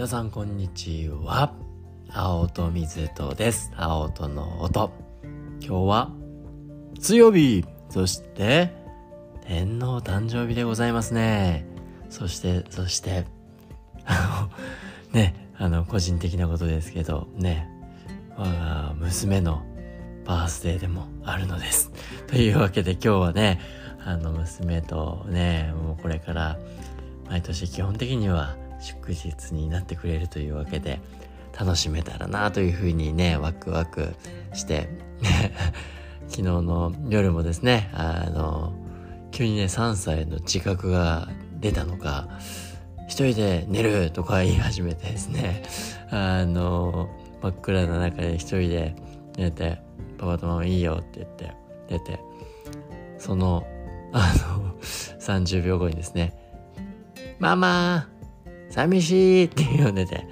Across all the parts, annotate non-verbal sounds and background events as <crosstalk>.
皆さんこんにちは。青と水とです。青との音。今日は水曜日。そして天皇誕生日でございますね。そしてそしてあの <laughs> ねあの個人的なことですけどね我が娘のバースデーでもあるのです。<laughs> というわけで今日はねあの娘とねもうこれから毎年基本的には祝日になってくれるというわけで楽しめたらなというふうにねワクワクして。<laughs> 昨日の夜もですねあの急にね3歳の自覚が出たのか一人で寝るとか言い始めてですね。あの真っ暗な中で一人で寝てパパとママいいよって言って出てそのあの30秒後にですねママ寂しいって呼んでて、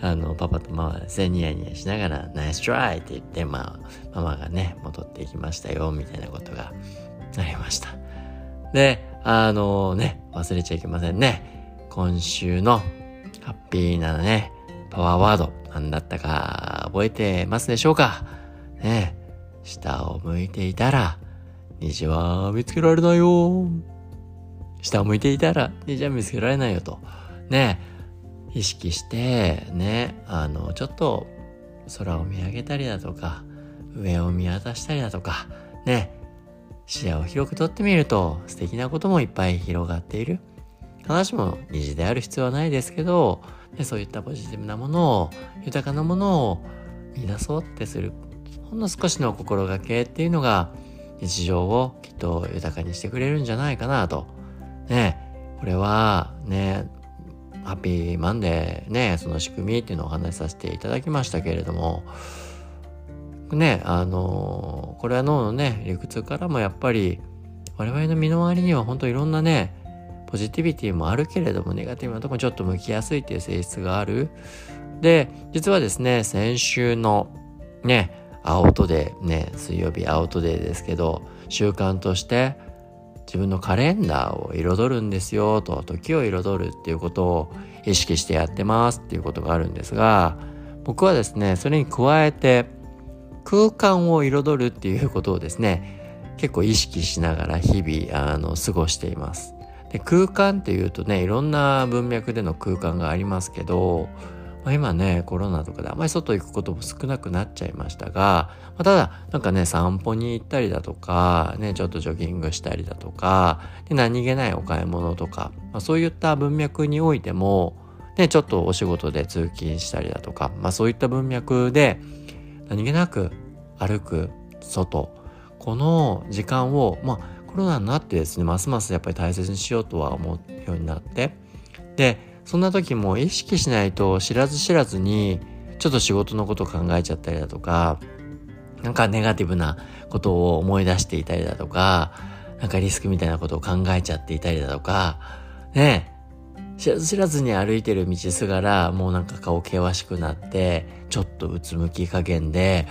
あの、パパとママですね、ニヤニヤしながら、ナイストライって言って、まあ、ママがね、戻っていきましたよ、みたいなことがありました。で、あのね、忘れちゃいけませんね。今週のハッピーなね、パワーワード、何だったか覚えてますでしょうか？ね、下を向いていたら、虹は見つけられないよ。下を向いていたら、じゃあ見つけられないよと。ね、意識して、ね、あの、ちょっと空を見上げたりだとか、上を見渡したりだとか、ね、視野を広くとってみると素敵なこともいっぱい広がっている。話も虹である必要はないですけど、ね、そういったポジティブなものを、豊かなものを見出そうってする、ほんの少しの心がけっていうのが、日常をきっと豊かにしてくれるんじゃないかなとね、これはね、ハッピーマンデーね、その仕組みっていうのをお話しさせていただきましたけれども、ね、あの、これは脳のね、理屈からもやっぱり、我々の身の回りには本当いろんなね、ポジティビティもあるけれども、ネガティブなとこにちょっと向きやすいっていう性質がある。で、実はですね、先週のね、青トデー、ね、水曜日青トデーですけど、習慣として、自分のカレンダーを彩るんですよと時を彩るっていうことを意識してやってますっていうことがあるんですが僕はですねそれに加えて空間を彩るっていうことをですね結構意識しながら日々あの過ごしています。で空間っていうとねいろんな文脈での空間がありますけどまあ、今ねコロナとかであまり外行くことも少なくなっちゃいましたが、まあ、ただなんかね散歩に行ったりだとかねちょっとジョギングしたりだとかで何気ないお買い物とか、まあ、そういった文脈においてもねちょっとお仕事で通勤したりだとか、まあ、そういった文脈で何気なく歩く外この時間をまあコロナになってですねますますやっぱり大切にしようとは思うようになってでそんな時も意識しないと知らず知らずにちょっと仕事のことを考えちゃったりだとかなんかネガティブなことを思い出していたりだとかなんかリスクみたいなことを考えちゃっていたりだとかね知らず知らずに歩いてる道すがらもうなんか顔険しくなってちょっとうつむき加減で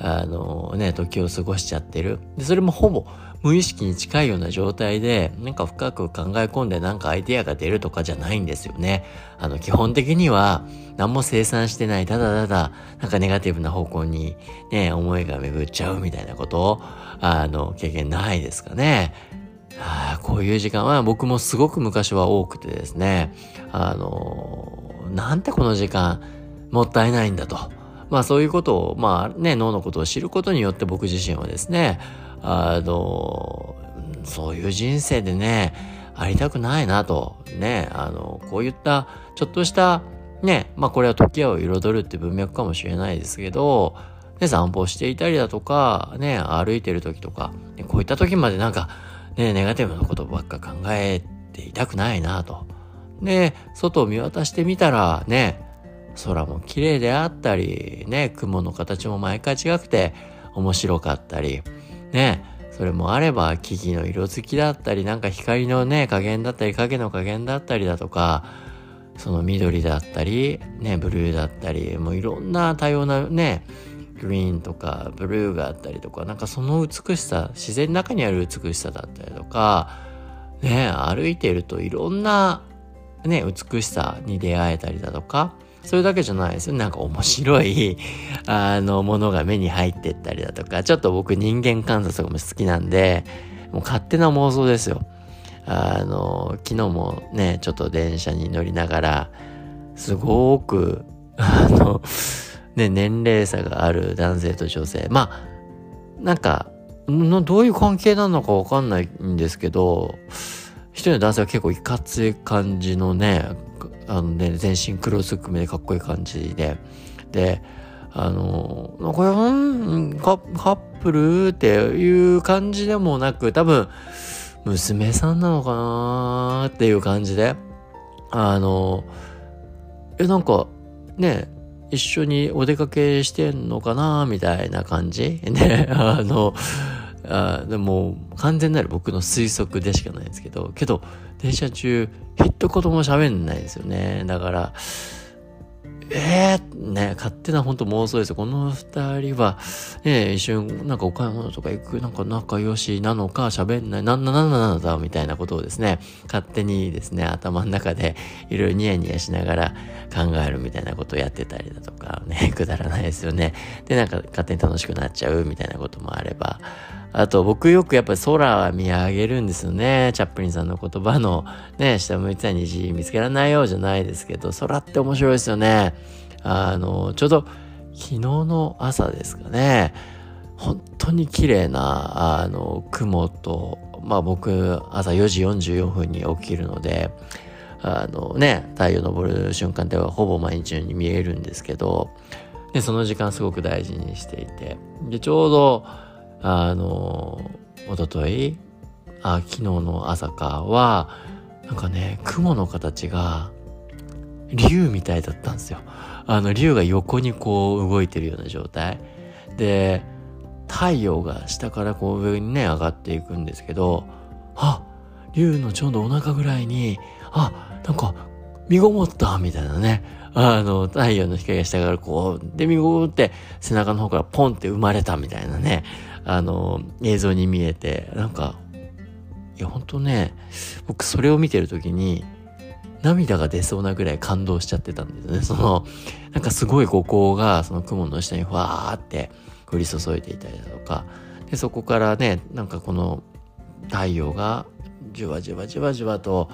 あのね時を過ごしちゃってる。でそれもほぼ無意識に近いような状態で、なんか深く考え込んでなんかアイデアが出るとかじゃないんですよね。あの、基本的には何も生産してない、ただただ、なんかネガティブな方向にね、思いが巡っちゃうみたいなことを、あの、経験ないですかね。はあ、こういう時間は僕もすごく昔は多くてですね、あの、なんてこの時間もったいないんだと。まあそういうことを、まあね、脳のことを知ることによって僕自身はですね、あの、そういう人生でね、ありたくないなと。ね、あの、こういったちょっとしたね、まあこれは時を彩るって文脈かもしれないですけど、ね、散歩していたりだとか、ね、歩いてる時とか、ね、こういった時までなんか、ね、ネガティブなことばっか考えていたくないなと。で、外を見渡してみたら、ね、空も綺麗であったり、ね、雲の形も毎回違くて面白かったり、ね、それもあれば木々の色づきだったり、なんか光のね、加減だったり、影の加減だったりだとか、その緑だったり、ね、ブルーだったり、もういろんな多様なね、グリーンとかブルーがあったりとか、なんかその美しさ、自然の中にある美しさだったりとか、ね、歩いているといろんなね、美しさに出会えたりだとか、それだけじゃないですよ。なんか面白い、<laughs> あの、ものが目に入ってったりだとか、ちょっと僕人間観察とかも好きなんで、もう勝手な妄想ですよ。あの、昨日もね、ちょっと電車に乗りながら、すごく、あの、ね、年齢差がある男性と女性。まあ、なんか、どういう関係なのかわかんないんですけど、一人の男性は結構いかつい感じのね、あのね、全身黒ずくめでかっこいい感じで、で、あの、なんか、うんカ、ップルっていう感じでもなく、多分、娘さんなのかなっていう感じで、あの、え、なんか、ね、一緒にお出かけしてんのかなみたいな感じ。ね、あの、あでも完全なる僕の推測でしかないんですけど、けど、電車中、一言も喋んないですよね。だから、ええー、ね、勝手な本当妄想ですよ。この二人は、ね、一瞬、なんかお買い物とか行く、なんか仲良しなのか喋んない、なんな、なんな、なんだ、みたいなことをですね、勝手にですね、頭の中でいろいろニヤニヤしながら考えるみたいなことをやってたりだとか、ね、くだらないですよね。で、なんか勝手に楽しくなっちゃうみたいなこともあれば、あと僕よくやっぱり空見上げるんですよね。チャップリンさんの言葉のね、下向いてた虹見つけられないようじゃないですけど、空って面白いですよね。あの、ちょうど昨日の朝ですかね。本当に綺麗な、あの、雲と、まあ僕、朝4時44分に起きるので、あのね、太陽昇る瞬間ってはほぼ毎日のように見えるんですけど、で、その時間すごく大事にしていて、で、ちょうど、あの、おととい、あ、昨日の朝かは、なんかね、雲の形が、竜みたいだったんですよ。あの、竜が横にこう動いてるような状態。で、太陽が下からこう上にね、上がっていくんですけど、あ、竜のちょうどお腹ぐらいに、あ、なんか、身ごもったみたいなね。あの、太陽の光が下からこう、で、身ごもって背中の方からポンって生まれたみたいなね。あの、映像に見えて、なんか、いや、ほんとね、僕それを見てる時に、涙が出そうなぐらい感動しちゃってたんですね。その、なんかすごい五光がその雲の下にふわーって降り注いでいたりだとか、で、そこからね、なんかこの太陽がじわじわじわじわと、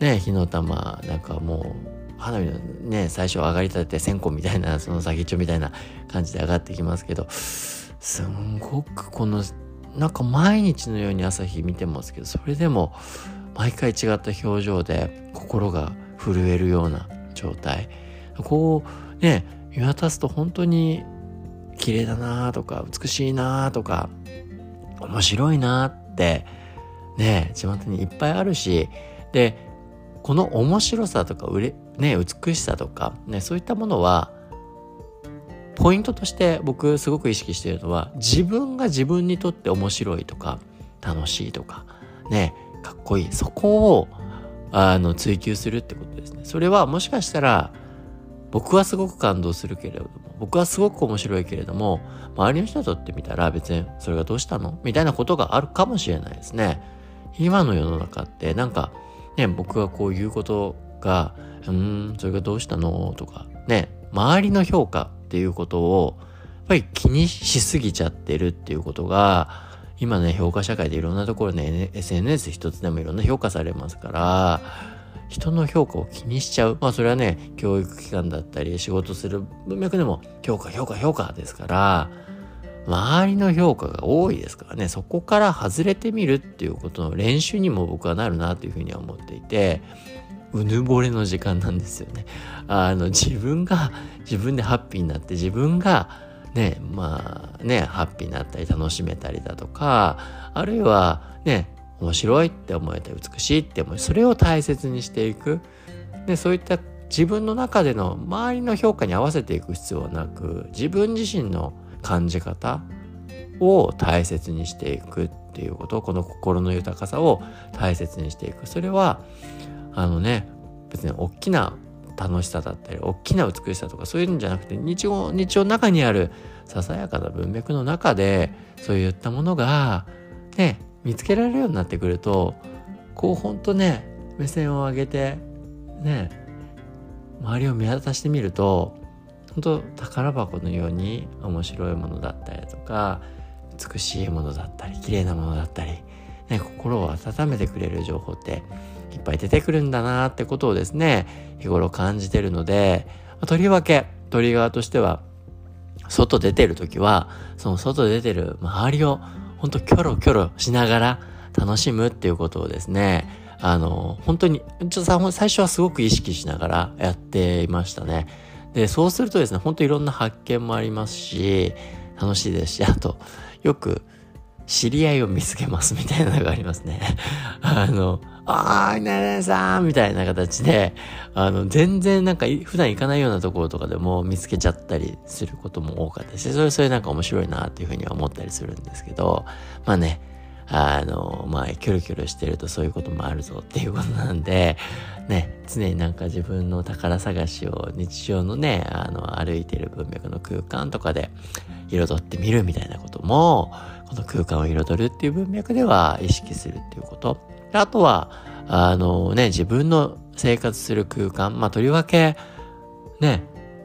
ね、火の玉、なんかもう、花火のね、最初上がりたてて線香みたいな、その先っちょみたいな感じで上がってきますけど、すんごくこのなんか毎日のように朝日見てますけどそれでも毎回違った表情で心が震えるような状態。こうね見渡すと本当に綺麗だなとか美しいなとか面白いなってね巷にいっぱいあるしでこの面白さとかうれ、ね、美しさとか、ね、そういったものはポイントとして僕すごく意識しているのは自分が自分にとって面白いとか楽しいとかねかっこいい。そこをあの追求するってことですね。それはもしかしたら僕はすごく感動するけれども僕はすごく面白いけれども周りの人にとってみたら別にそれがどうしたの？みたいなことがあるかもしれないですね。今の世の中ってなんかね僕がこう言うことがうんそれがどうしたの？とかね周りの評価っていうことを、やっぱり気にしすぎちゃってるっていうことが、今ね、評価社会でいろんなところね、SNS 一つでもいろんな評価されますから、人の評価を気にしちゃう。まあそれはね、教育機関だったり、仕事する文脈でも評価、評価、評価ですから、周りの評価が多いですからね、そこから外れてみるっていうことの練習にも僕はなるなというふうには思っていて、うぬぼれの時間なんですよね。あの、自分が、自分でハッピーになって、自分が、ね、まあね、ハッピーになったり楽しめたりだとか、あるいはね、面白いって思えたり美しいって思い、それを大切にしていく。で、そういった自分の中での周りの評価に合わせていく必要はなく、自分自身の感じ方を大切にしていくっていうこと、この心の豊かさを大切にしていく。それは、あのね別に大きな楽しさだったり大きな美しさとかそういうんじゃなくて日常日常の中にあるささやかな文脈の中でそういったものがね見つけられるようになってくるとこうほんとね目線を上げてね周りを見渡してみると本当宝箱のように面白いものだったりとか美しいものだったり綺麗なものだったり、ね、心を温めてくれる情報っていっぱい出てくるんだなってことをですね日頃感じてるのでとりわけトリガーとしては外出てる時はその外出てる周りをほんとキョロキョロしながら楽しむっていうことをですねあの本当にちょっと最初はすごく意識しながらやっていましたね。でそうするとですね本当いろんな発見もありますし楽しいですしあとよく知り合いを見つけますみたいなのがありますね。<laughs> あの、あー、いなねさんみたいな形で、あの、全然なんか普段行かないようなところとかでも見つけちゃったりすることも多かったし、それそれなんか面白いなっていうふうには思ったりするんですけど、まあね、あの、まあ、キョロキョロしてるとそういうこともあるぞっていうことなんで、ね、常になんか自分の宝探しを日常のね、あの、歩いてる文脈の空間とかで彩ってみるみたいなことも、この空間を彩るっていう文脈では意識するっていうこと。あとは、あのね、自分の生活する空間、まあ、とりわけ、ね、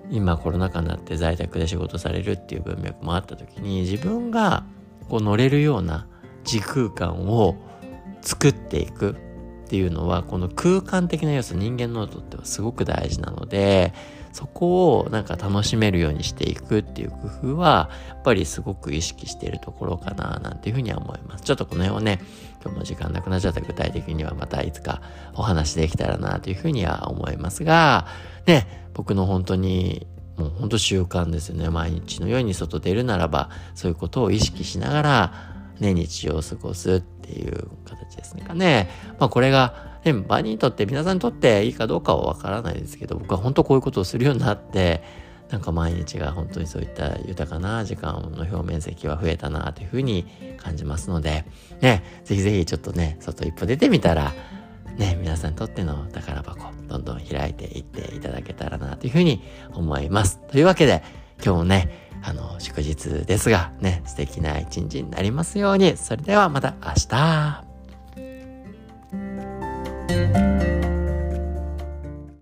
今コロナ禍になって在宅で仕事されるっていう文脈もあった時に、自分がこう乗れるような時空間を作っていくっていうのは、この空間的な要素、人間のとってはすごく大事なので、そこをなんか楽しめるようにしていくっていう工夫は、やっぱりすごく意識しているところかな、なんていうふうには思います。ちょっとこの辺をね、今日も時間なくなっちゃった具体的にはまたいつかお話できたらな、というふうには思いますが、ね、僕の本当にもう本当習慣ですよね。毎日のように外出るならば、そういうことを意識しながら、ね、日常を過ごすっていう形ですねね。まあこれがね、場にとって、皆さんにとっていいかどうかはわからないですけど、僕は本当こういうことをするようになって、なんか毎日が本当にそういった豊かな時間の表面積は増えたなというふうに感じますので、ね、ぜひぜひちょっとね、外一歩出てみたら、ね、皆さんにとっての宝箱、どんどん開いていっていただけたらなというふうに思います。というわけで、今日もね、あの、祝日ですが、ね、素敵な一日になりますように。それではまた明日。